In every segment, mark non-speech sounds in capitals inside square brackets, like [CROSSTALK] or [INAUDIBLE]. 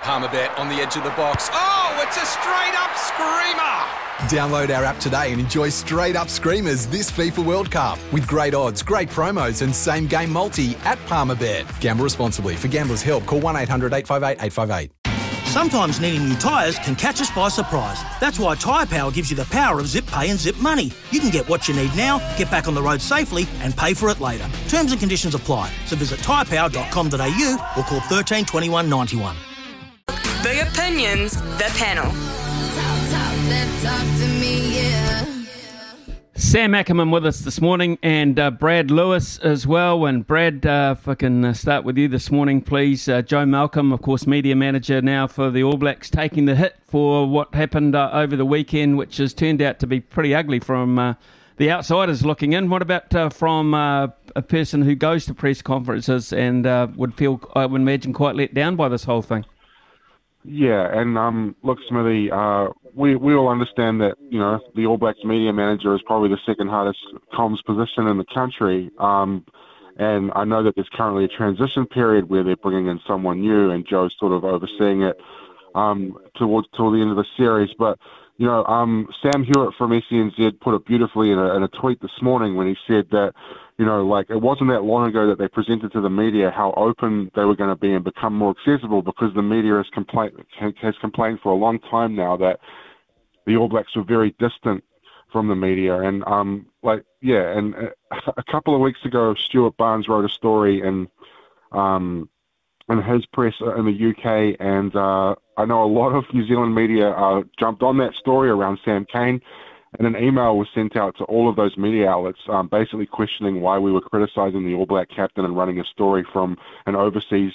Palmerbet on the edge of the box. Oh, it's a straight up screamer! Download our app today and enjoy straight up screamers this FIFA World Cup with great odds, great promos, and same game multi at Palmerbet. Gamble responsibly. For gamblers' help, call 1 800 858 858. Sometimes needing new tyres can catch us by surprise. That's why Tyre Power gives you the power of zip pay and zip money. You can get what you need now, get back on the road safely, and pay for it later. Terms and conditions apply. So visit tyrepower.com.au or call 13 21 91. The opinions, the panel. Sam Ackerman with us this morning and uh, Brad Lewis as well. And Brad, uh, if I can uh, start with you this morning, please. Uh, Jo Malcolm, of course, media manager now for the All Blacks, taking the hit for what happened uh, over the weekend, which has turned out to be pretty ugly from the outsiders looking in. What about from a person who goes to press conferences and would feel, I would imagine, quite let down by this whole thing? Yeah, and um, look, Smithy, uh, we we all understand that you know the All Blacks media manager is probably the second hardest comms position in the country. Um, and I know that there's currently a transition period where they're bringing in someone new, and Jo's sort of overseeing it um, towards till the end of the series. But you know, um, Sam Hewitt from SENZ put it beautifully in a, in a tweet this morning when he said that you know, like it wasn't that long ago that they presented to the media how open they were going to be and become more accessible because the media has complained has complained for a long time now that the All Blacks were very distant from the media. And um like yeah and uh, [LAUGHS] a couple of weeks ago Stuart Barnes wrote a story in um in his press in the UK and uh, I know a lot of New Zealand media uh, jumped on that story around Sam Cane and an email was sent out to all of those media outlets, um, basically questioning why we were criticising the All Black captain and running a story from an overseas,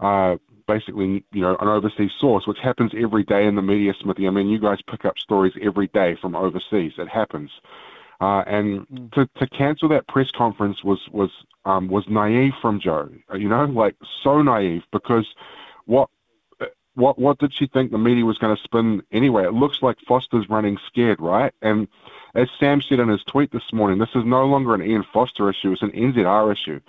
uh, basically, you know, an overseas source, which happens every day in the media, Smithy. I mean, you guys pick up stories every day from overseas. It happens. Uh, and mm. to, to cancel that press conference was was um, was naive from Jo. You know, like so naive because what what what did she think the media was going to spin anyway? It looks like Foster's running scared, right? And as Sam said in his tweet this morning, this is no longer an Ian Foster issue; it's an NZR issue.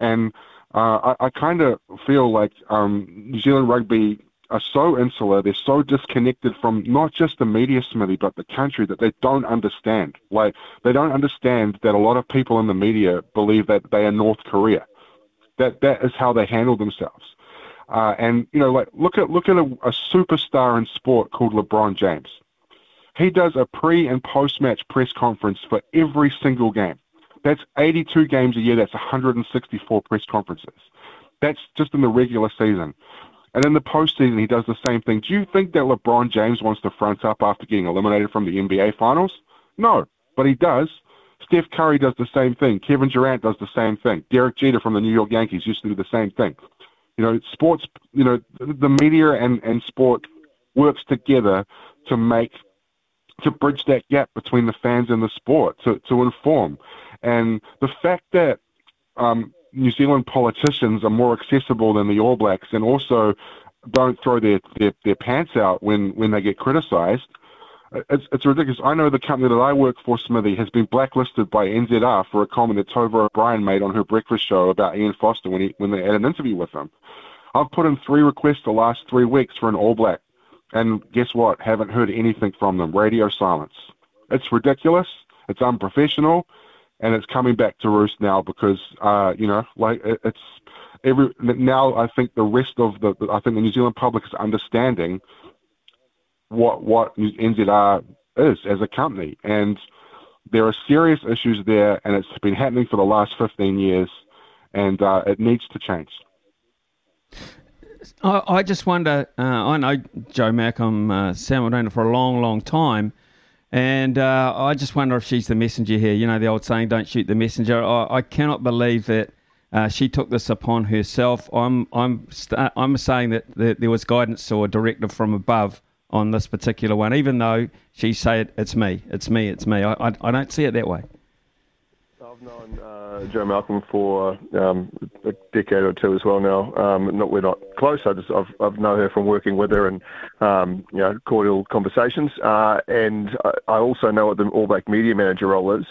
And uh, I, I kind of feel like um, New Zealand rugby are so insular, they're so disconnected from not just the media, Smithy, but the country that they don't understand. Like they don't understand that a lot of people in the media believe that they are North Korea. That that is how they handle themselves. Uh, and you know, like look at look at a, a superstar in sport called LeBron James. He does a pre and post match press conference for every single game. That's 82 games a year. That's 164 press conferences. That's just in the regular season. And in the postseason, he does the same thing. Do you think that LeBron James wants to front up after getting eliminated from the NBA Finals? No, but he does. Steph Curry does the same thing. Kevin Durant does the same thing. Derek Jeter from the New York Yankees used to do the same thing. You know, sports. You know, the media and and sport works together to make to bridge that gap between the fans and the sport to to inform. And the fact that um, New Zealand politicians are more accessible than the All Blacks, and also don't throw their, their, their pants out when, when they get criticised it's, it's ridiculous. I know the company that I work for, Smithy, has been blacklisted by NZR for a comment that Tova O'Brien made on her breakfast show about Ian Foster when he when they had an interview with him. I've put in three requests the last three weeks for an All Black, and guess what? Haven't heard anything from them. Radio silence. It's ridiculous. It's unprofessional, and it's coming back to roost now because uh, you know, like it, it's every now. I think the rest of the I think the New Zealand public is understanding what what NZR is as a company, and there are serious issues there, and it's been happening for the last 15 years, and uh, it needs to change. I, I just wonder. Uh, I know Jo Malcolm, uh, Sam O'Donnell for a long, long time, and uh, I just wonder if she's the messenger here. You know the old saying, "Don't shoot the messenger." I, I cannot believe that Uh, she took this upon herself. I'm I'm st- I'm saying that there was guidance or a directive from above on this particular one, even though she said it's me, it's me, it's me. I, I, I don't see it that way. I've known uh, Jo Malcolm for um, a decade or two as well now. Um, not we're not close. I just I've I've known her from working with her and um, you know cordial conversations. Uh, and I, I also know what the All Black media manager role is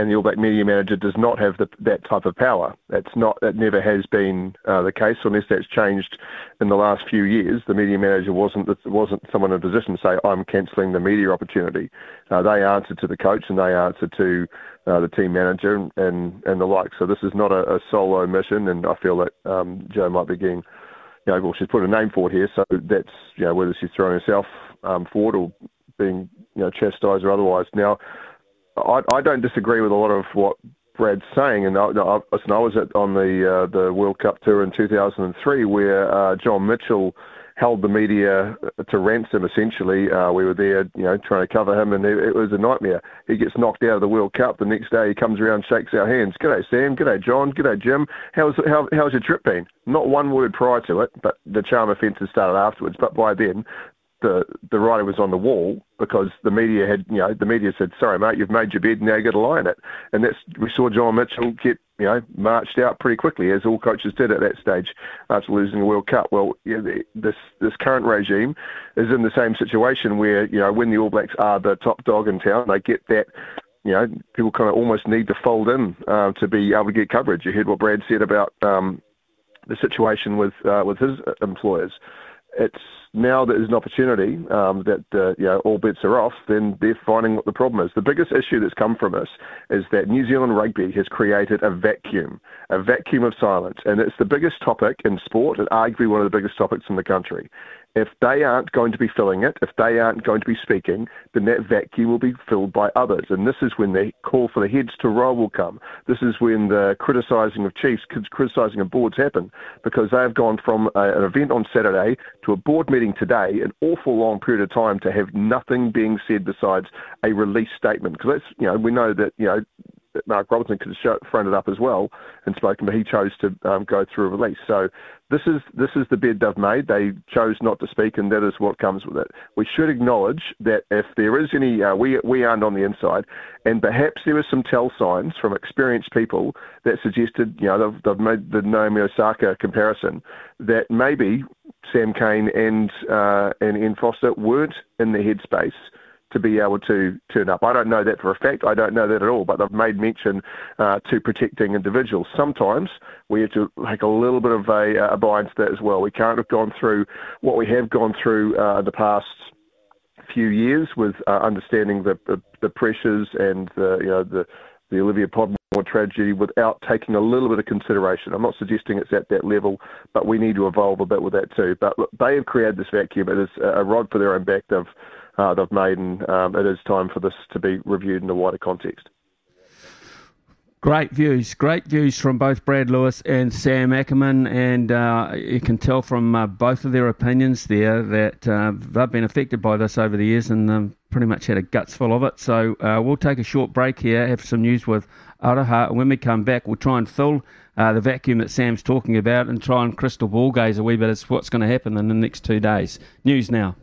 and the All Black media manager does not have the, that type of power. That's not that never has been uh, the case, unless that's changed in the last few years. The media manager wasn't wasn't someone in a position to say I'm cancelling the media opportunity. Uh, they answer to the coach and they answer to uh, the team manager and, and, and the like. So this is not a, a solo mission, and I feel that um, Jo might be getting. You know, well, she's put a name forward here, so that's you know whether she's throwing herself um, forward or being you know chastised or otherwise. Now, I, I don't disagree with a lot of what Brad's saying, and I, I, I was at, on the uh, the World Cup tour in 2003 where uh, John Mitchell held the media to ransom. Essentially, uh, we were there, you know, trying to cover him, and it, it, was a nightmare. He gets knocked out of the World Cup. The next day, he comes around, shakes our hands. G'day, Sam. G'day, John. G'day, Jim. How's how, how's your trip been? Not one word prior to it, but the charm offences started afterwards. But by then, the the writing was on the wall because the media had you know the media said sorry mate you've made your bed now you got to lie in it. And that's we saw John Mitchell get you know marched out pretty quickly as all coaches did at that stage after losing the World Cup. Well yeah, this this current regime is in the same situation where you know when the All Blacks are the top dog in town they get that you know people kind of almost need to fold in uh, to be able to get coverage. You heard what Brad said about um, the situation with uh, with his employers it's now that there's an opportunity um, that uh, you know all bets are off, then they're finding what the problem is. The biggest issue that's come from this is that New Zealand rugby has created a vacuum, a vacuum of silence, and it's the biggest topic in sport and arguably one of the biggest topics in the country. If they aren't going to be filling it, if they aren't going to be speaking, then that vacuum will be filled by others. And this is when the call for the heads to roll will come. This is when the criticising of chiefs, criticising of boards happen, because they have gone from a, an event on Saturday to a board meeting today, an awful long period of time to have nothing being said besides a release statement. Because that's, you know, we know that, you know, Mark Robinson could have fronted up as well and spoken, but he chose to um, go through a release. So this is this is the bed they've made. They chose not to speak, and that is what comes with it. We should acknowledge that if there is any, uh, we we aren't on the inside, and perhaps there were some tell signs from experienced people that suggested, you know, they've, they've made the Naomi Osaka comparison that maybe Sam Cane and uh, and Ian Foster weren't in the headspace to be able to turn up. I don't know that for a fact. I don't know that at all, but they've made mention uh, to protecting individuals. Sometimes we have to take a little bit of a, a bind to that as well. We can't have gone through what we have gone through uh, the past few years with uh, understanding the, the, the pressures and the you know the the Olivia Podmore tragedy without taking a little bit of consideration. I'm not suggesting it's at that level, but we need to evolve a bit with that too. But look, they have created this vacuum. It is a rod for their own back. They've they've made, and um, it is time for this to be reviewed in a wider context. Great views, great views from both Brad Lewis and Sam Ackerman, and uh, you can tell from uh, both of their opinions there that uh, they've been affected by this over the years and um, pretty much had a guts full of it. So uh, we'll take a short break here, have some news with Aroha, and when we come back, we'll try and fill uh, the vacuum that Sam's talking about and try and crystal ball gaze a wee bit as what's going to happen in the next two days. News now.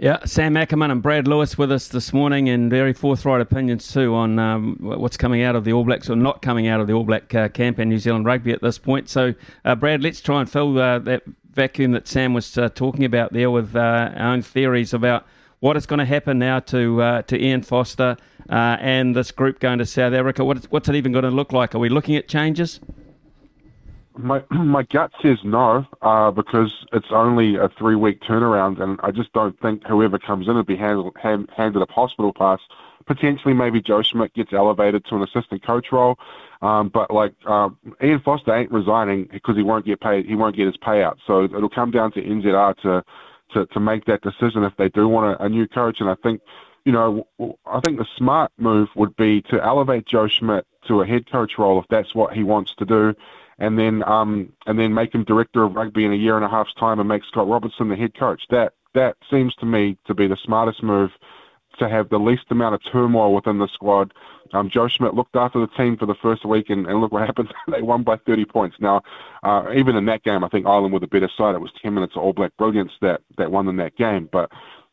Yeah, Sam Ackerman and Brad Lewis with us this morning, and very forthright opinions too on um, what's coming out of the All Blacks or not coming out of the All Black uh, camp and New Zealand rugby at this point. So, uh, Brad, let's try and fill uh, that vacuum that Sam was uh, talking about there with uh, our own theories about what is going to happen now to uh, to Ian Foster and this group going to South Africa. What is, what's it even going to look like? Are we looking at changes? My [CLEARS THROAT] my gut says no, uh, because it's only a three week turnaround, and I just don't think whoever comes in will be handled, hand, handed a hospital pass. Potentially, maybe Joe Schmidt gets elevated to an assistant coach role, um, but like uh, Ian Foster ain't resigning because he won't get paid. He won't get his payout. So it'll come down to NZR to to, to make that decision if they do want a, a new coach. And I think you know, I think the smart move would be to elevate Joe Schmidt to a head coach role if that's what he wants to do, and then um, and then make him director of rugby in a year and a half's time and make Scott Robertson the head coach. That that seems to me to be the smartest move to have the least amount of turmoil within the squad. Um, Joe Schmidt looked after the team for the first week, and, and look what [LAUGHS] happened. they won by 30 points. Now, uh, even in that game, I think Ireland were the better side. It was 10 minutes of All Black brilliance that, that won in that game. But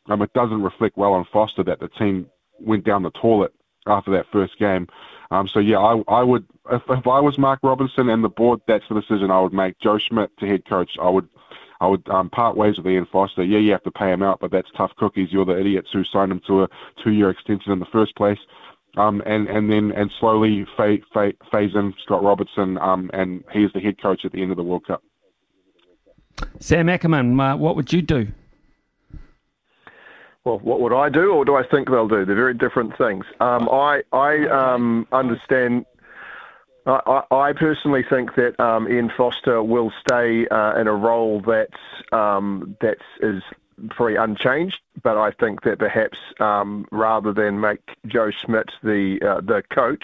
um, it doesn't reflect well on Foster that the team went down the toilet after that first game. Um, so yeah, I, I would if, if I was Mark Robinson and the board, that's the decision I would make. Joe Schmidt to head coach, I would I would um, part ways with Ian Foster. Yeah, you have to pay him out, but that's tough cookies. You're the idiots who signed him to a two-year extension in the first place. Um, and and then and slowly phase, phase in Scott Robertson, um, and he's the head coach at the end of the World Cup. Sam Ackerman, uh, what would you do? Well, what would I do, or do I think they'll do? They're very different things. Um, I I um, understand. I, I, personally think that um, Ian Foster will stay uh, in a role that um, that is pretty unchanged but I think that perhaps um, rather than make Joe Schmidt the uh, the coach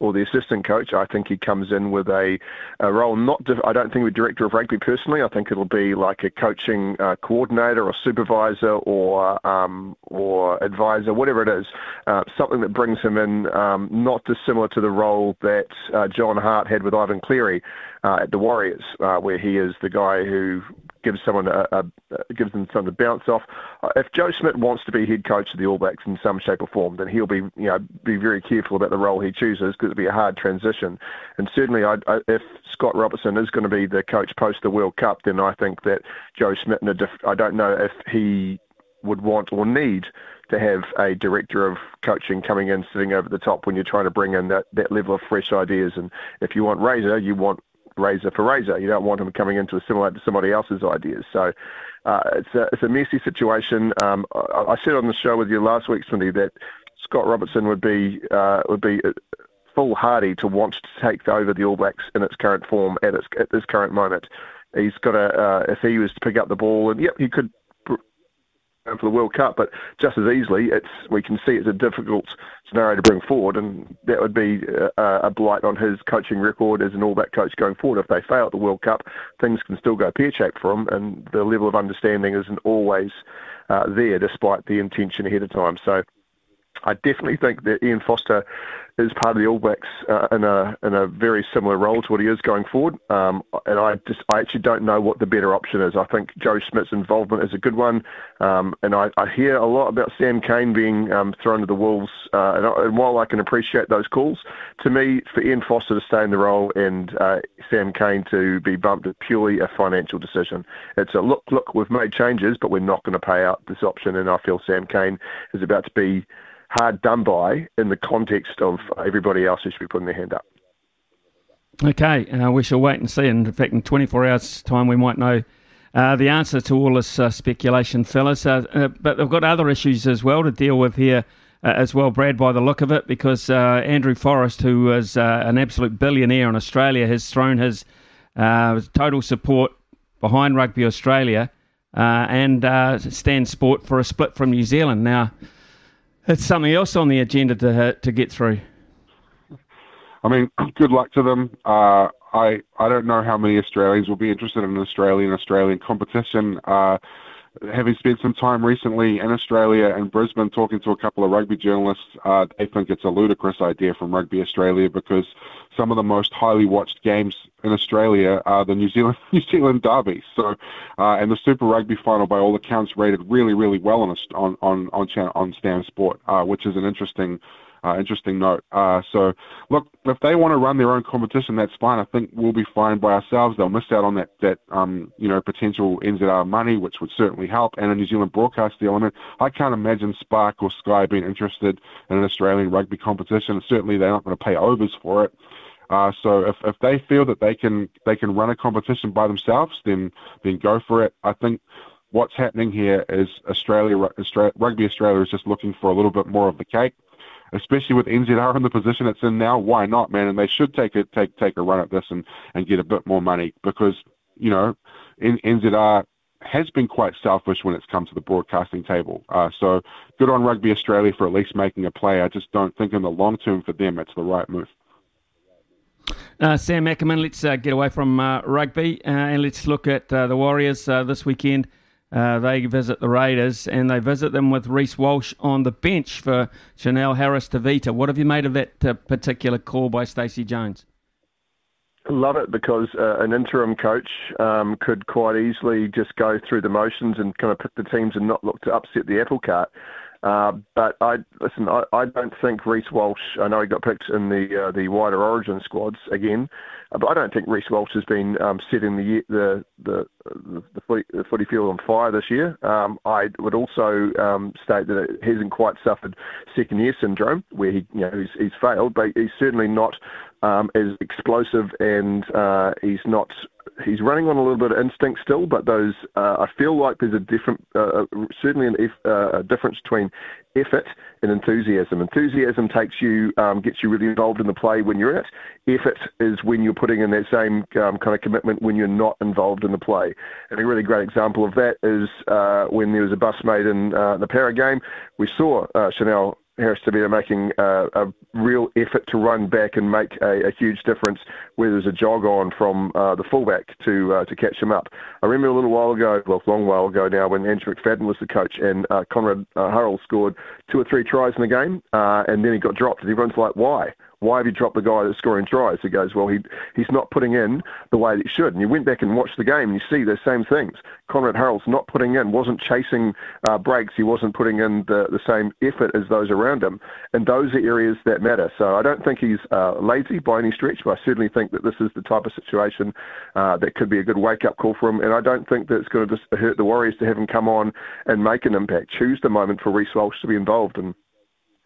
or the assistant coach, I think he comes in with a, a role. Not I don't think with director of rugby personally. I think it'll be like a coaching uh, coordinator or supervisor or um, or advisor, whatever it is. Uh, something that brings him in um, not dissimilar to the role that uh, John Hart had with Ivan Cleary uh, at the Warriors, uh, where he is the guy who gives someone a, a, gives them something to bounce off. If Joe Schmidt wants to be head coach of the All Blacks in some shape or form, then he'll be you know be very careful about the role he chooses because it'll be a hard transition. And certainly, I, I, if Scott Robertson is going to be the coach post the World Cup, then I think that Joe Schmidt, in a diff- I don't know if he would want or need to have a director of coaching coming in sitting over the top when you're trying to bring in that, that level of fresh ideas. And if you want Razor, you want razor for razor. You don't want him coming in to assimilate to somebody else's ideas. So uh, it's a it's a messy situation. Um, I, I, said on the show with you last week, Cindy, that Scott Robertson would be uh, would be uh, foolhardy to want to take over the All Blacks in its current form at its at this current moment. He's got a uh, if he was to pick up the ball and yep, he could for the World Cup, but just as easily, it's we can see it's a difficult scenario to bring forward, and that would be a, a blight on his coaching record as an All Black coach going forward. If they fail at the World Cup, things can still go pear shaped for him, and the level of understanding isn't always uh, there, despite the intention ahead of time. So. I definitely think that Ian Foster is part of the All Blacks uh, in a in a very similar role to what he is going forward. Um, and I just I actually don't know what the better option is. I think Joe Schmidt's involvement is a good one, um, and I, I hear a lot about Sam Cane being um, thrown to the wolves. Uh, and, and, while I can appreciate those calls, to me, for Ian Foster to stay in the role and uh, Sam Cane to be bumped is purely a financial decision. It's a look, look, we've made changes, but we're not going to pay out this option, and I feel Sam Cane is about to be hard done by in the context of everybody else who should be putting their hand up. Okay, uh, we shall wait and see. And in fact, in 24 hours' time, we might know uh, the answer to all this uh, speculation, fellas. Uh, uh, but they've got other issues as well to deal with here. Uh, as well, Brad, by the look of it, because Andrew Forrest, who is an absolute billionaire in Australia, has thrown his total support behind Rugby Australia and Stan Sport for a split from New Zealand. Now, it's something else on the agenda to to get through. I mean, [CLEARS THROAT] good luck to them. Uh, I I don't know how many Australians will be interested in an Australian Australian competition. Uh, having spent some time recently in Australia and Brisbane talking to a couple of rugby journalists, uh, they think it's a ludicrous idea from Rugby Australia because some of the most highly watched games in Australia are the New Zealand [LAUGHS] New Zealand derby. So, uh, and the Super Rugby final, by all accounts, rated really really well on on on on, on Stan Sport, uh, which is an interesting uh, interesting note. Uh, so, look, if they want to run their own competition, that's fine. I think we'll be fine by ourselves. They'll miss out on that, that um, you know, potential NZR money, which would certainly help, and a New Zealand broadcast element. I can't imagine Spark or Sky being interested in an Australian rugby competition. Certainly, they're not going to pay overs for it. Uh, so if, if they feel that they can they can run a competition by themselves, then then go for it. I think what's happening here is Australia, Australia Rugby Australia is just looking for a little bit more of the cake especially with NZR in the position it's in now. Why not, man? And they should take a take take a run at this and and get a bit more money because you know NZR has been quite selfish when it's come to the broadcasting table. Uh, so good on Rugby Australia for at least making a play. I just don't think in the long term for them it's the right move. Uh, Sam Ackerman, let's uh, get away from uh, rugby uh, and let's look at uh, the Warriors this weekend Uh, they visit the Raiders and they visit them with Reece Walsh on the bench for Chanel Harris Tavita. What have you made of that uh, particular call by Stacey Jones? Love it because uh, an interim coach um, could quite easily just go through the motions and kind of pick the teams and not look to upset the apple cart. Uh, but I listen. I, I don't think Reece Walsh. I know he got picked in the uh, the wider Origin squads again, uh, but I don't think Reece Walsh has been um, setting the the the the footy, the footy field on fire this year. Um, I would also um, state that he hasn't quite suffered second year syndrome, where he you know he's, he's failed, but he's certainly not um, explosive and uh, he's not. He's running on a little bit of instinct still, but those uh, I feel like there's a different, uh, uh certainly an, uh, a difference between effort and enthusiasm. Enthusiasm takes you, um, gets you really involved in the play when you're in it. Effort is when you're putting in that same um, kind of commitment when you're not involved in the play. And a really great example of that is uh, when there was a bus made in the Parra game. We saw Chanel Harris Tavita making uh, a real effort to run back and make a, a huge difference where there's a jog on from uh, the fullback to uh, to catch him up. I remember a little while ago, well, a long while ago now, when Andrew McFadden was the coach and uh, Konrad uh, Hurrell scored two or three tries in the game, uh, and then he got dropped, and everyone's like, why? Why have you dropped the guy that's scoring tries? He goes, well, he he's not putting in the way that he should. And you went back and watched the game, and you see the same things. Konrad Hurrell's not putting in, wasn't chasing uh, breaks. He wasn't putting in the, the same effort as those around him. And those are areas that matter. So I don't think he's uh, lazy by any stretch, but I certainly think that this is the type of situation uh, that could be a good wake-up call for him. And I don't think that it's going to just hurt the Warriors to have him come on and make an impact. Choose the moment for Reece Walsh to be involved. And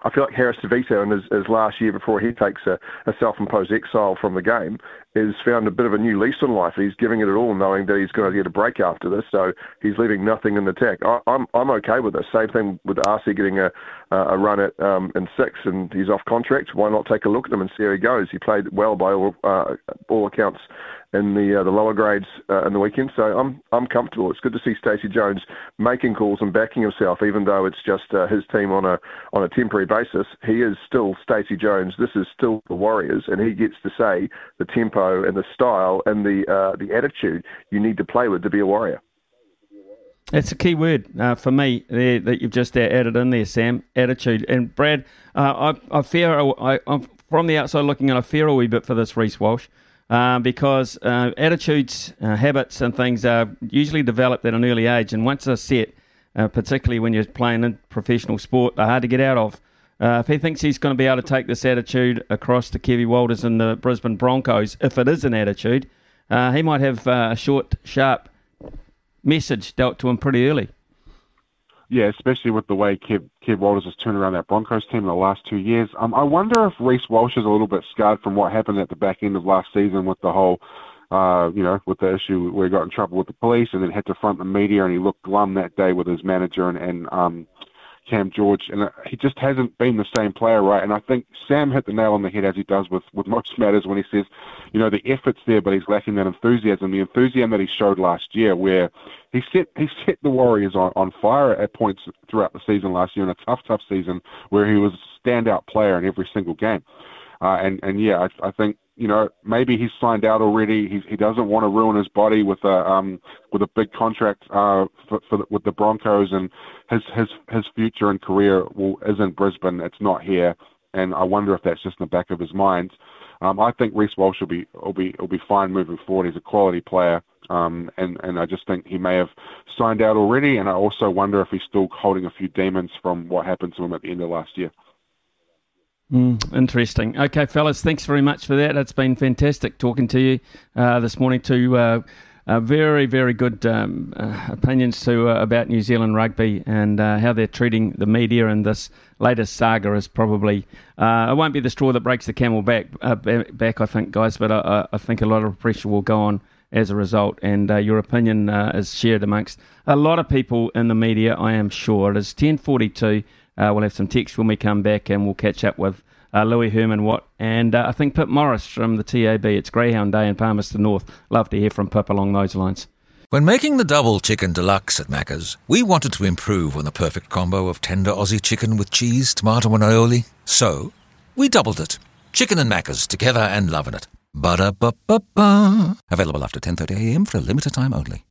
I feel like Harris Tavita in his, his last year before he takes a, a self-imposed exile from the game has found a bit of a new lease on life. He's giving it all, knowing that he's going to get a break after this. So he's leaving nothing in the tank. I, I'm I'm okay with this. Same thing with RC getting a a run at um, in six, and he's off contract. Why not take a look at him and see how he goes? He played well by all uh, all accounts in the uh, the lower grades uh, in the weekend. So I'm I'm comfortable. It's good to see Stacey Jones making calls and backing himself, even though it's just uh, his team on a on a temporary basis. He is still Stacey Jones. This is still the Warriors, and he gets to say the tempo and the style and the uh, the attitude you need to play with to be a Warrior. That's a key word uh, for me there, that you've just added in there, Sam. Attitude and Brad. Uh, I, I fear I, am from the outside looking in. I fear a wee bit for this Reece Walsh. Uh, because uh, attitudes, uh, habits, and things are usually developed at an early age, and once they're set, uh, particularly when you're playing in professional sport, they're hard to get out of. Uh, if he thinks he's going to be able to take this attitude across to Kevvie Walters and the Brisbane Broncos, if it is an attitude, he might have a short, sharp message dealt to him pretty early. Yeah, especially with the way Kev, Kev Walters has turned around that Broncos team in the last two years. Um, I wonder if Reece Walsh is a little bit scarred from what happened at the back end of last season with the whole, uh, you know, with the issue where he got in trouble with the police and then had to front the media and he looked glum that day with his manager and, and um, Cam George, and uh, he just hasn't been the same player, right? And I think Sam hit the nail on the head as he does with with most [LAUGHS] matters when he says, you know, the effort's there, but he's lacking that enthusiasm, the enthusiasm that he showed last year, where he set he set the Warriors on on fire at points throughout the season last year in a tough, tough season where he was a standout player in every single game. Uh, and and yeah, I, I think you know, maybe he's signed out already. He he doesn't want to ruin his body with a um with a big contract uh for, for the, with the Broncos, and his his his future and career will is in Brisbane. It's not here, and I wonder if that's just in the back of his mind. Um, I think Reece Walsh will be will be will be fine moving forward. He's a quality player, um, and and I just think he may have signed out already. And I also wonder if he's still holding a few demons from what happened to him at the end of last year. Mm, interesting. Okay, fellas, thanks very much for that. It's been fantastic talking to you uh, this morning. To uh, uh, very, very good um, uh, opinions to uh, about New Zealand rugby and uh, how they're treating the media. And this latest saga is probably it won't be the straw that breaks the camel back. back, I think, guys. But I, I, think a lot of pressure will go on as a result. And your opinion is shared amongst a lot of people in the media. I am sure. It is ten forty two. Uh, we'll have some text when we come back and we'll catch up with uh, Louis Herman Watt and uh, I think Pip Morris from the TAB. It's Greyhound Day in Palmerston North. Love to hear from Pip along those lines. When making the double chicken deluxe at Macca's, we wanted to improve on the perfect combo of tender Aussie chicken with cheese, tomato, and aioli. So, we doubled it. Chicken and Macca's together and loving it. Ba-da-ba-ba-ba. Available after 10.30am for a limited time only.